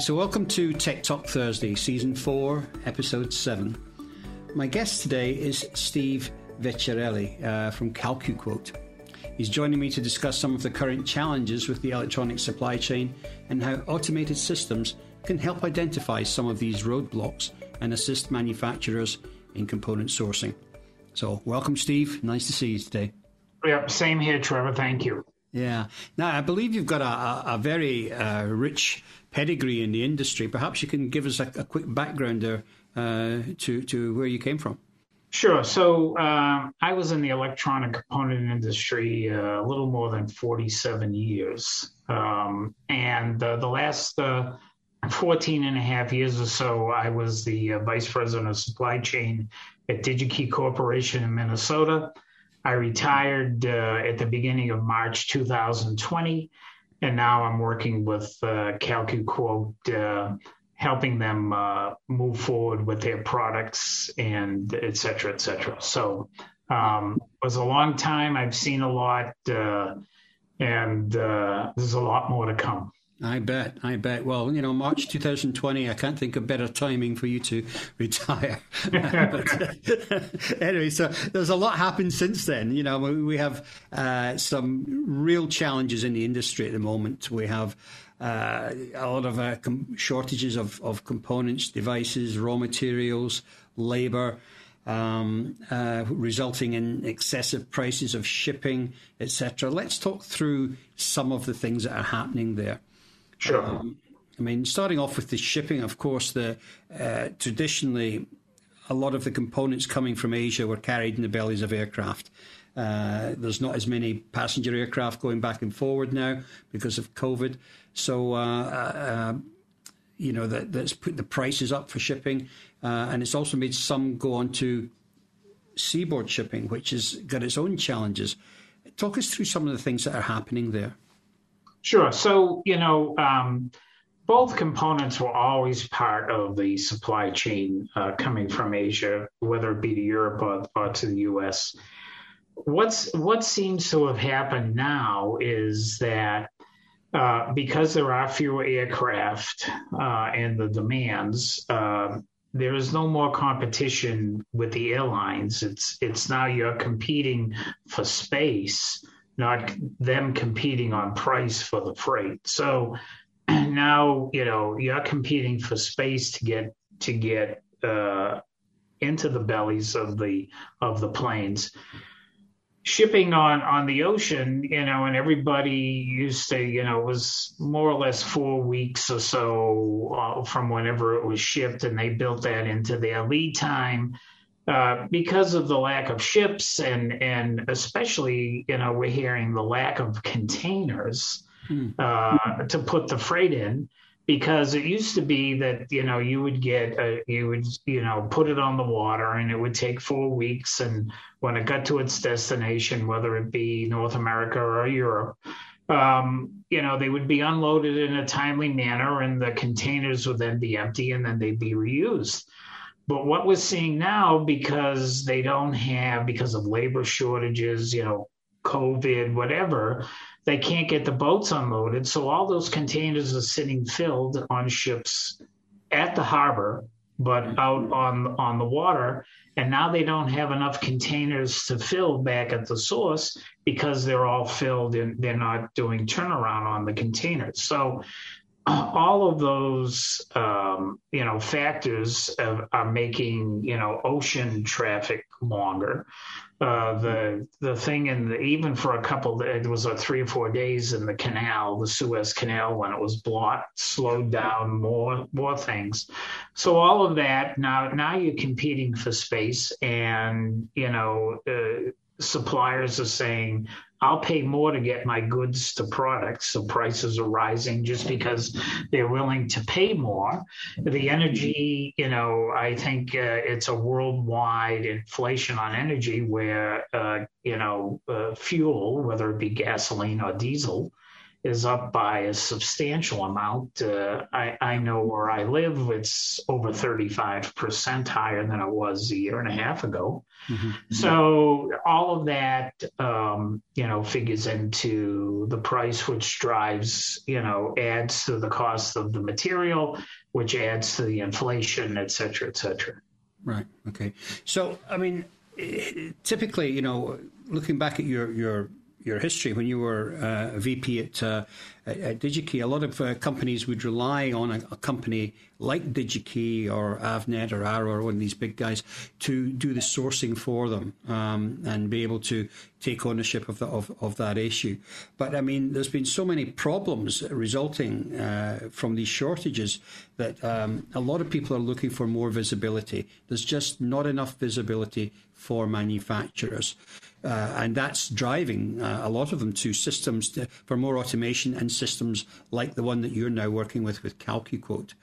so welcome to Tech Talk Thursday, Season 4, Episode 7. My guest today is Steve Vecchiarelli uh, from CalcuQuote. He's joining me to discuss some of the current challenges with the electronic supply chain and how automated systems can help identify some of these roadblocks and assist manufacturers in component sourcing. So, welcome, Steve. Nice to see you today. Yep, same here, Trevor. Thank you. Yeah. Now, I believe you've got a, a, very uh, rich pedigree in the industry. Perhaps you can give us a, a quick background there uh, to, to where you came from. Sure. So um, I was in the electronic component industry uh, a little more than 47 years. Um, and uh, the last uh, 14 and a half years or so, I was the uh, vice president of supply chain at DigiKey Corporation in Minnesota. I retired uh, at the beginning of March 2020, and now I'm working with uh, CalcuQuote, uh, helping them uh, move forward with their products and et cetera, et cetera. So um, it was a long time. I've seen a lot, uh, and uh, there's a lot more to come. I bet, I bet. Well, you know, March 2020, I can't think of better timing for you to retire. but, anyway, so there's a lot happened since then. You know, we have uh, some real challenges in the industry at the moment. We have uh, a lot of uh, com- shortages of, of components, devices, raw materials, labor. Um, uh, resulting in excessive prices of shipping, etc. Let's talk through some of the things that are happening there. Sure. Um, I mean, starting off with the shipping, of course, the uh, traditionally a lot of the components coming from Asia were carried in the bellies of aircraft. Uh, there's not as many passenger aircraft going back and forward now because of COVID. So, uh, uh you know, that, that's put the prices up for shipping. Uh, and it's also made some go on to seaboard shipping, which has got its own challenges. Talk us through some of the things that are happening there. Sure. So, you know, um, both components were always part of the supply chain uh, coming from Asia, whether it be to Europe or, or, to the US. What's what seems to have happened now is that uh, because there are fewer aircraft uh, and the demands, uh, there is no more competition with the airlines. It's it's now you're competing for space not them competing on price for the freight. So now, you know, you're competing for space to get to get uh, into the bellies of the of the planes. Shipping on on the ocean, you know, and everybody used to, you know, it was more or less four weeks or so uh, from whenever it was shipped, and they built that into their lead time uh, because of the lack of ships and and especially you know we're hearing the lack of containers hmm. uh, to put the freight in because it used to be that you know you would get a, you would you know put it on the water and it would take four weeks and when it got to its destination whether it be North America or Europe um, you know they would be unloaded in a timely manner and the containers would then be empty and then they'd be reused but what we're seeing now, because they don't have, because of labor shortages, you know, COVID, whatever, they can't get the boats unloaded. So all those containers are sitting filled on ships at the harbor, but out on on the water. And now they don't have enough containers to fill back at the source because they're all filled and they're not doing turnaround on the containers. So all of those um, you know factors are making you know ocean traffic longer. Uh, the the thing in the, even for a couple it was a three or four days in the canal, the Suez Canal when it was blocked, slowed down more more things. So all of that now now you're competing for space, and you know uh, suppliers are saying I'll pay more to get my goods to products. So prices are rising just because they're willing to pay more. The energy, you know, I think uh, it's a worldwide inflation on energy where, uh, you know, uh, fuel, whether it be gasoline or diesel, is up by a substantial amount. Uh, I, I, know where I live, it's over 35% higher than it was a year and a half ago. Mm-hmm. So all of that, um, you know, figures into the price, which drives, you know, adds to the cost of the material, which adds to the inflation, et cetera, et cetera. Right. Okay. So, I mean, typically, you know, looking back at your, your your history when you were uh, a VP at, uh, at DigiKey, a lot of uh, companies would rely on a, a, company like DigiKey or Avnet or Arrow or one of these big guys to do the sourcing for them um, and be able to take ownership of, the, of, of, that issue. But I mean, there's been so many problems resulting uh, from these shortages that um, a lot of people are looking for more visibility. There's just not enough visibility for manufacturers. Uh, and that's driving uh, a lot of them to systems to, for more automation and systems like the one that you're now working with with CalcuQuote.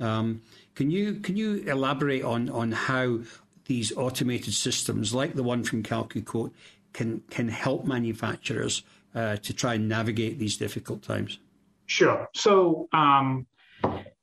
Um, can you can you elaborate on on how these automated systems like the one from CalcuQuote can can help manufacturers uh, to try and navigate these difficult times? Sure. So, um,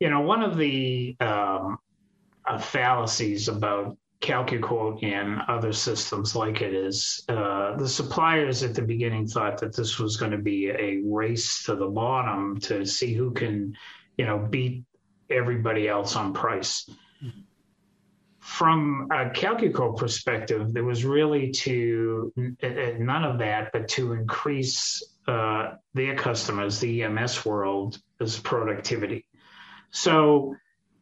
you know, one of the um, uh, fallacies about CalcuQuote and other systems like it is, uh, the suppliers at the beginning thought that this was going to be a race to the bottom to see who can, you know, beat everybody else on price. From a CalcuQuote perspective, there was really to none of that, but to increase uh, their customers, the EMS world, as productivity. So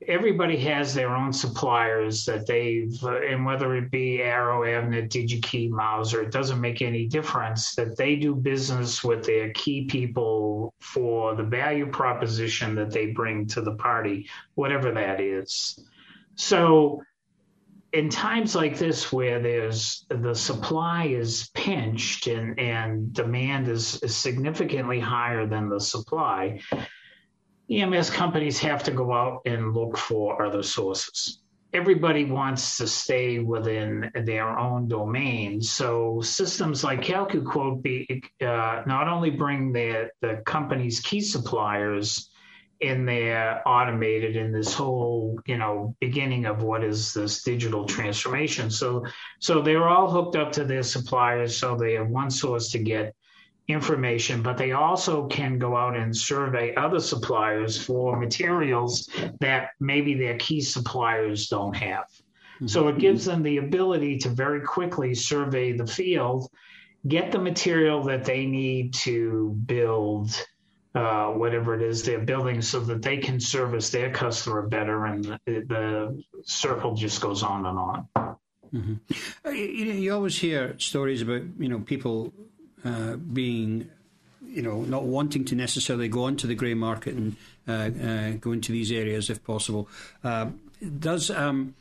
everybody has their own suppliers that they've, and whether it be Arrow, Avnet, DigiKey, Mouser, it doesn't make any difference that they do business with their key people for the value proposition that they bring to the party, whatever that is. So, in times like this where there's the supply is pinched and, and demand is, is significantly higher than the supply, EMS companies have to go out and look for other sources. Everybody wants to stay within their own domain. So systems like CalcuQuote be, uh, not only bring the, the company's key suppliers in there automated in this whole you know beginning of what is this digital transformation so so they're all hooked up to their suppliers so they have one source to get information, but they also can go out and survey other suppliers for materials that maybe their key suppliers don't have. Mm-hmm. So it gives them the ability to very quickly survey the field, get the material that they need to build uh, whatever it is they're building so that they can service their customer better. And the, the circle just goes on and on. Mm-hmm. Uh, you, you always hear stories about, you know, people uh, being, you know, not wanting to necessarily go onto the grey market and uh, uh, go into these areas if possible. Uh, does um,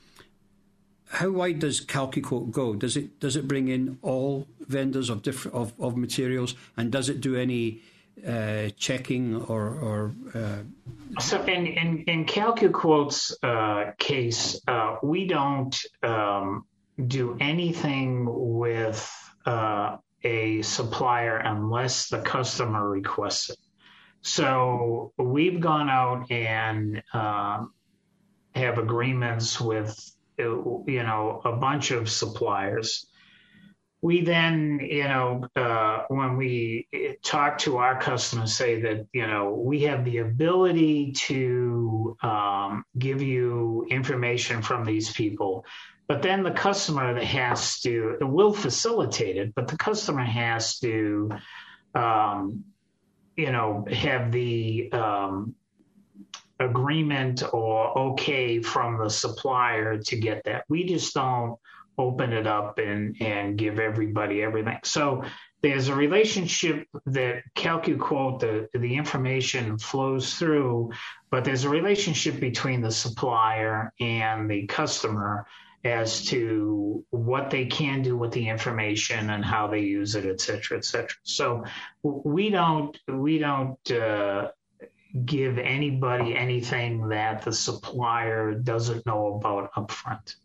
how wide does CalcuQuote go? Does it does it bring in all vendors of different of, of materials, and does it do any uh, checking or, or uh... so in in, in CalcuQuote's uh, case, uh, we don't um, do anything with a supplier unless the customer requests it. So we've gone out and uh, have agreements with you know a bunch of suppliers. We then, you know, uh, when we talk to our customers, say that you know we have the ability to um, give you information from these people but then the customer that has to, it will facilitate it, but the customer has to, um, you know, have the um, agreement or okay from the supplier to get that. We just don't open it up and, and give everybody everything. So there's a relationship that CalcuQuote, the, the information flows through, but there's a relationship between the supplier and the customer as to what they can do with the information and how they use it, et cetera, et cetera. So we don't we don't uh, give anybody anything that the supplier doesn't know about upfront.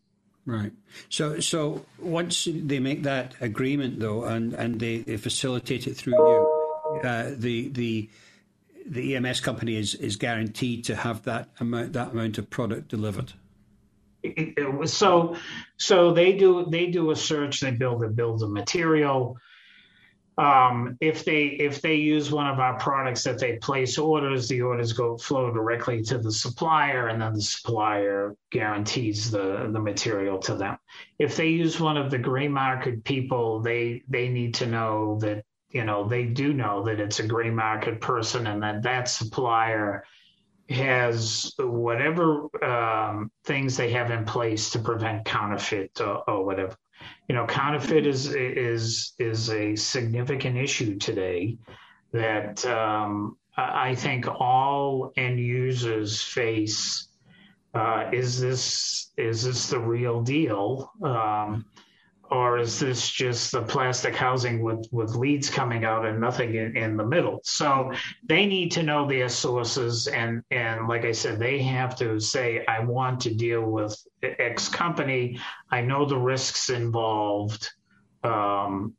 Right. So so once they make that agreement though, and and they, they facilitate it through you, uh, the the the EMS company is, is guaranteed to have that amount that amount of product delivered. So so they do they do a search, they build a build a material. Um, if they if they use one of our products that they place orders, the orders go flow directly to the supplier, and then the supplier guarantees the the material to them. If they use one of the gray market people, they they need to know that you know they do know that it's a gray market person, and that that supplier has whatever um, things they have in place to prevent counterfeit or, or whatever you know, counterfeit is is is a significant issue today that um, I think all end users face. Uh, is this is this the real deal? Um, or is this just the plastic housing with, with leads coming out and nothing in, in, the middle? So they need to know their sources, and and like I said, they have to say, I want to deal with X company. I know the risks involved, um,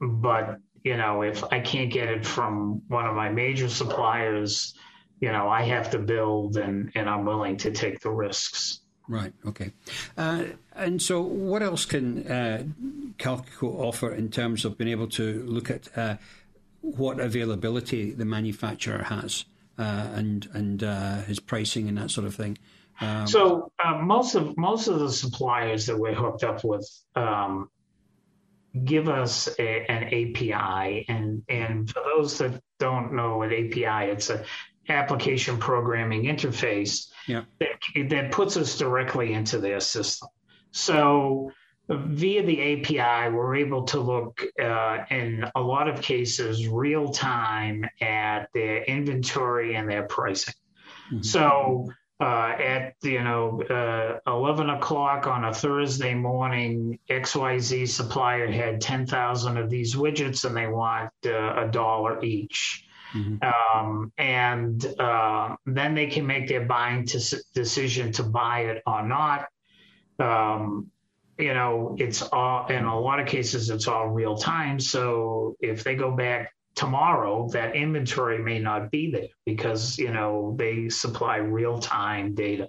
but you know, if I can't get it from one of my major suppliers, you know, I have to build, and and I'm willing to take the risks. Right. Okay. Uh, and so, what else can uh, CalcuQuote offer in terms of being able to look at uh, what availability the manufacturer has uh, and and uh, his pricing and that sort of thing? Um, so uh, most of most of the suppliers that we're hooked up with um, give us a, an API, and and for those that don't know what API, it's a application programming interface yeah. that, that puts us directly into their system. So via the API, we're able to look uh, in a lot of cases real time at their inventory and their pricing. Mm-hmm. So uh, at you know uh, 11 o'clock on a Thursday morning, XYZ supplier had 10,000 of these widgets and they want uh, a dollar each. Mm-hmm. Um, and uh, then they can make their buying decision to buy it or not. Um, you know, it's all in a lot of cases it's all real time. So if they go back tomorrow, that inventory may not be there because you know they supply real time data.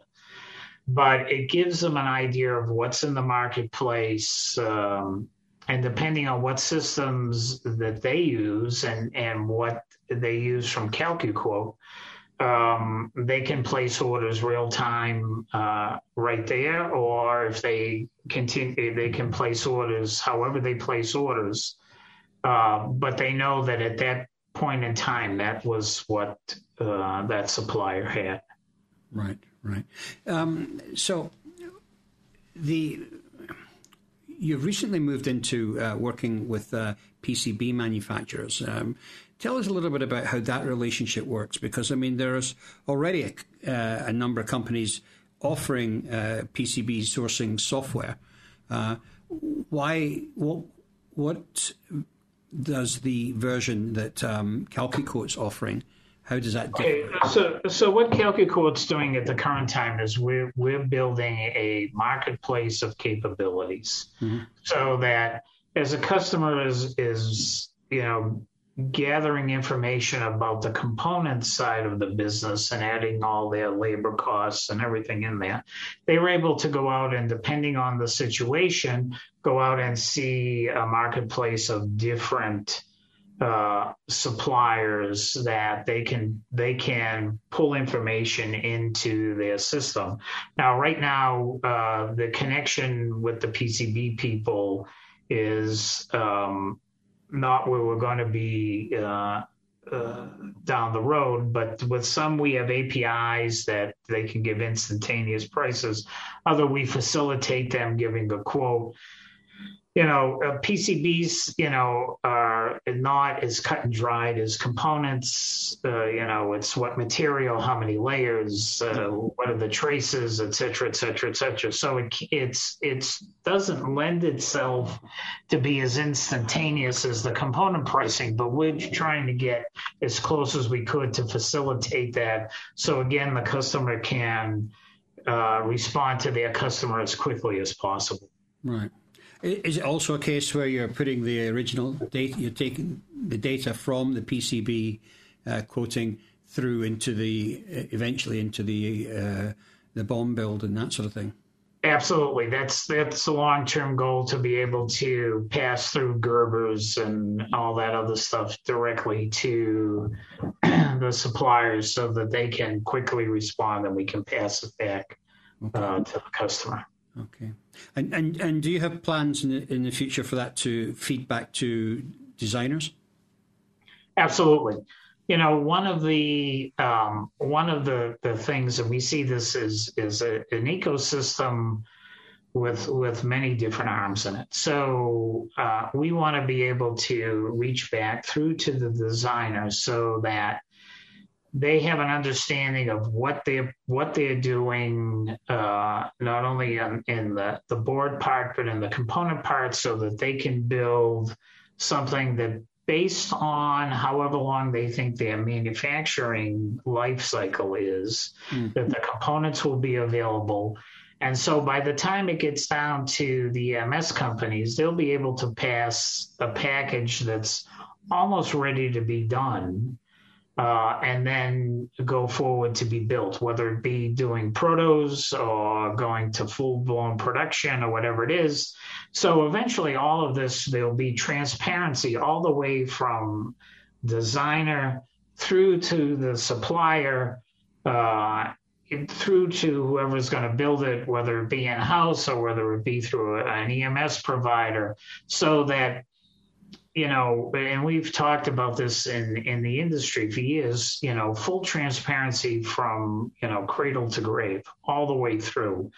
But it gives them an idea of what's in the marketplace. Um, and depending on what systems that they use and, and what they use from CalcuQuote, um, they can place orders real time uh, right there, or if they continue, they can place orders however they place orders. Uh, but they know that at that point in time, that was what uh, that supplier had. Right, right. Um, so the you've recently moved into uh, working with uh, PCB manufacturers. Um, tell us a little bit about how that relationship works, because I mean there's already a, uh, a number of companies offering uh, PCB sourcing software. Uh, why? What? What does the version that um, CalcuQuote's offering? How does that? Okay, so, so what CalcuQuote's doing at the current time is we're we're building a marketplace of capabilities, mm-hmm. so that as a customer is is you know gathering information about the component side of the business and adding all their labor costs and everything in there, they were able to go out and, depending on the situation, go out and see a marketplace of different uh, suppliers that they can they can pull information into their system. Now, right now, uh, the connection with the PCB people is um, not where we're going to be uh, uh, down the road, but with some we have APIs that they can give instantaneous prices. Other we facilitate them giving a quote you know, uh, PCBs, you know, not as cut and dried as components. Uh, you know, it's what material, how many layers, uh, what are the traces, et cetera, et cetera, et cetera. So it, it's it's doesn't lend itself to be as instantaneous as the component pricing, but we're trying to get as close as we could to facilitate that. So again, the customer can uh, respond to their customer as quickly as possible. Right. Is it also a case where you're putting the original data, you're taking the data from the PCB uh, quoting through into the eventually into the uh, the BOM build and that sort of thing. Absolutely, that's that's the long term goal to be able to pass through Gerbers and all that other stuff directly to the suppliers, so that they can quickly respond and we can pass it back okay. uh, to the customer. Okay, and and and do you have plans in the, in the future for that to feed back to designers? Absolutely. You know one of the um, one of the, the things and we see this is is a, an ecosystem with with many different arms in it. So uh, we want to be able to reach back through to the designers so that they have an understanding of what they what they're doing uh, not only in, in the the board part but in the component part so that they can build something that based on however long they think their manufacturing life cycle is, mm. that the components will be available. And so by the time it gets down to the EMS companies, they'll be able to pass a package that's almost ready to be done uh, and then go forward to be built, whether it be doing protos or going to full blown production or whatever it is. So eventually, all of this, there'll be transparency all the way from designer through to the supplier. Uh, through to whoever's going to build it, whether it be in house or whether it be through an EMS provider, so that you know, and we've talked about this in in the industry for years. You know, full transparency from you know cradle to grave, all the way through.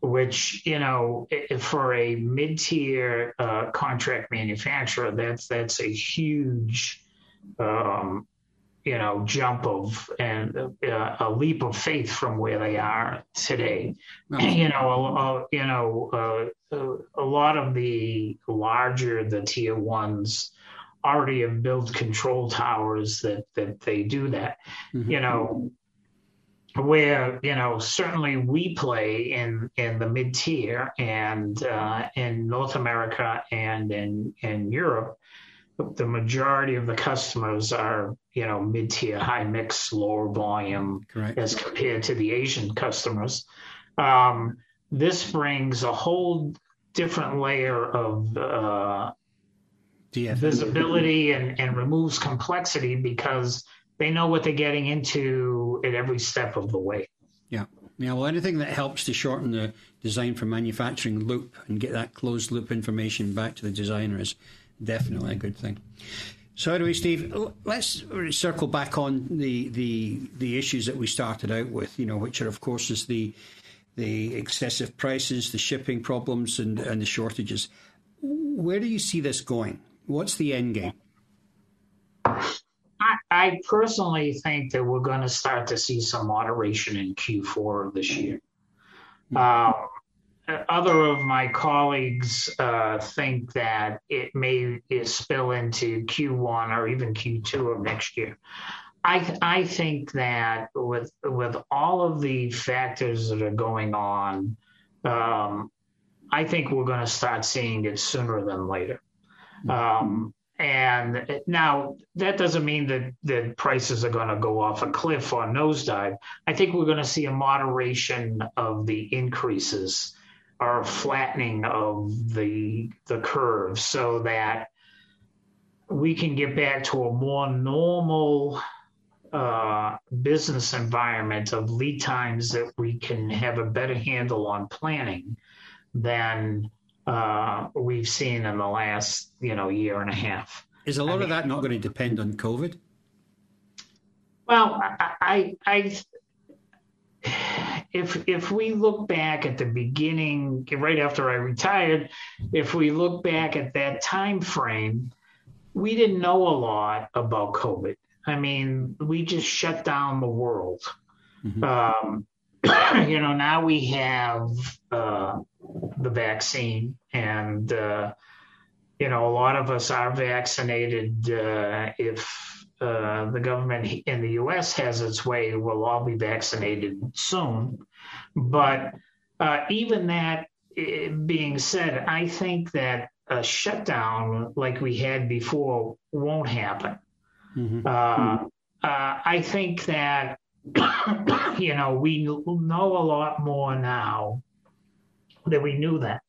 Which you know, for a mid tier uh, contract manufacturer, that's that's a huge um, you know, jump of and uh, a leap of faith from where they are today. You know, you know, uh, a lot of the larger the tier ones already have built control towers that that they do that. Mm-hmm. You know, where you know certainly we play in in the mid tier and uh, in North America and in in Europe the majority of the customers are, you know, mid-tier, high mix, lower volume Correct. as compared to the Asian customers. Um, this brings a whole different layer of uh, visibility and, and removes complexity because they know what they're getting into at every step of the way. Yeah. Yeah, well, anything that helps to shorten the design for manufacturing loop and get that closed loop information back to the designer is definitely a good thing. So anyway, Steve, let's circle back on the, the the issues that we started out with. You know, which are of course is the the excessive prices, the shipping problems, and and the shortages. Where do you see this going? What's the end game? I, I personally think that we're going to start to see some moderation in Q4 of this year. Um, other of my colleagues uh, think that it may spill into Q1 or even Q2 of next year. I I think that with with all of the factors that are going on, um, I think we're going to start seeing it sooner than later. Um, and now that doesn't mean that the prices are going to go off a cliff or nosedive. I think we're going to see a moderation of the increases are flattening of the the curve so that we can get back to a more normal uh, business environment of lead times that we can have a better handle on planning than uh, we've seen in the last you know year and a half. Is a lot I mean, of that not going to depend on COVID? Well, I, I, if if we look back at the beginning, right after I retired, if we look back at that time frame, we didn't know a lot about COVID. I mean, we just shut down the world. Mm-hmm. Um, you know, now we have uh, the vaccine, and uh, you know, a lot of us are vaccinated. Uh, if uh, the government in the U.S. has its way, we'll all be vaccinated soon. But uh, even that eh, being said, I think that a shutdown like we had before won't happen. Mm-hmm. Uh, uh, I think that you know we know a lot more now than we knew then.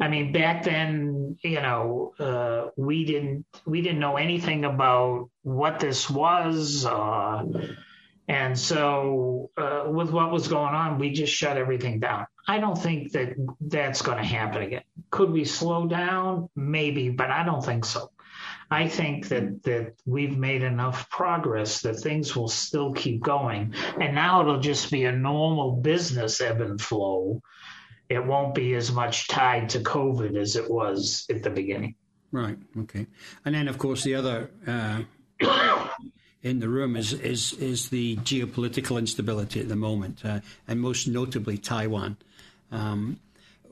I mean, back then, you know, uh, we didn't we didn't know anything about what this was, uh, and so uh, with what was going on, we just shut everything down. I don't think that that's going to happen again. Could we slow down? Maybe, but I don't think so. I think that that we've made enough progress that things will still keep going, and now it'll just be a normal business ebb and flow it won't be as much tied to COVID as it was at the beginning. Right. Okay. And then, of course, the other uh, in the room is is is the geopolitical instability at the moment, uh, and most notably Taiwan. Um,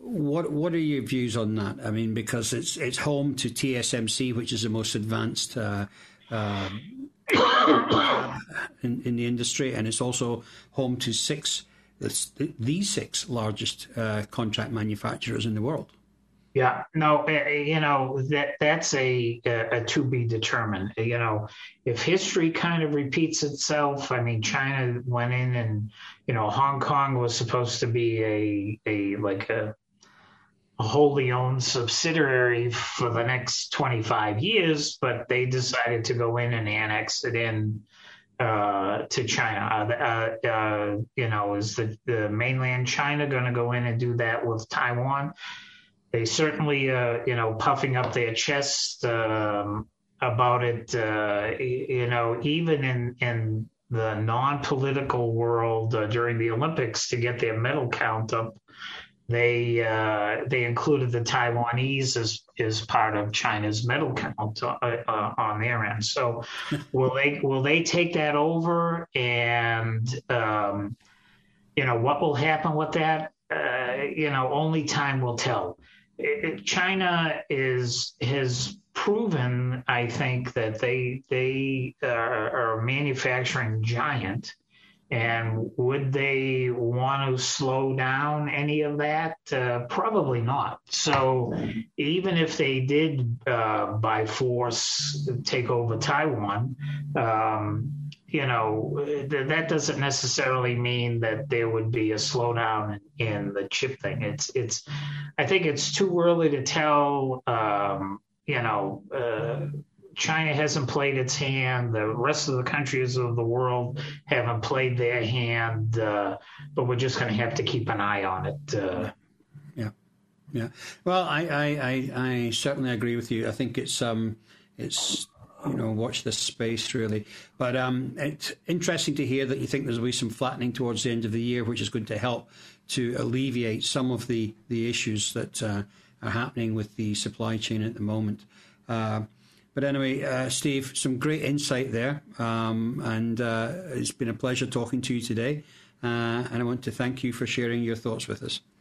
what what are your views on that? I mean, because it's it's home to TSMC, which is the most advanced. Uh, uh in, in the industry, and it's also home to six the, the six largest uh, contract manufacturers in the world. Yeah, no, eh, eh, you know that that's a, a to be determined. You know, if history kind of repeats itself, I mean, China went in and you know Hong Kong was supposed to be a a like a, wholly owned subsidiary for the next 25 years, but they decided to go in and annex it in uh, to China. Uh, uh, uh, you know, is the, the mainland China going to go in and do that with Taiwan? They certainly, uh, you know, puffing up their chest um, about it. Uh, you know, even in in the non-political world during the Olympics to get their medal count up they uh, they included the Taiwanese as as part of China's medal count uh, uh, on their end. So will they will they take that over? And um, you know what will happen with that? Uh, you know, only time will tell. It, it, China is has proven, I think, that they they are a manufacturing giant and would they want to slow down any of that? Uh, probably not. So even if they did uh, by force take over Taiwan, um, you know, th- that doesn't necessarily mean that there would be a slowdown in, the chip thing. It's, it's, I think it's too early to tell, um, you know, uh, China hasn't played its hand. The rest of the countries of the world haven't played their hand. Uh, but we're just going to have to keep an eye on it. Uh, yeah, yeah. Well, I, I, I, I, certainly agree with you. I think it's um, it's you know watch this space really. But um, it's interesting to hear that you think there'll be some flattening towards the end of the year, which is going to help to alleviate some of the the issues that uh, are happening with the supply chain at the moment. Uh, but anyway, uh, Steve, some great insight there. Um, and uh, it's been a pleasure talking to you today. Uh, and I want to thank you for sharing your thoughts with us.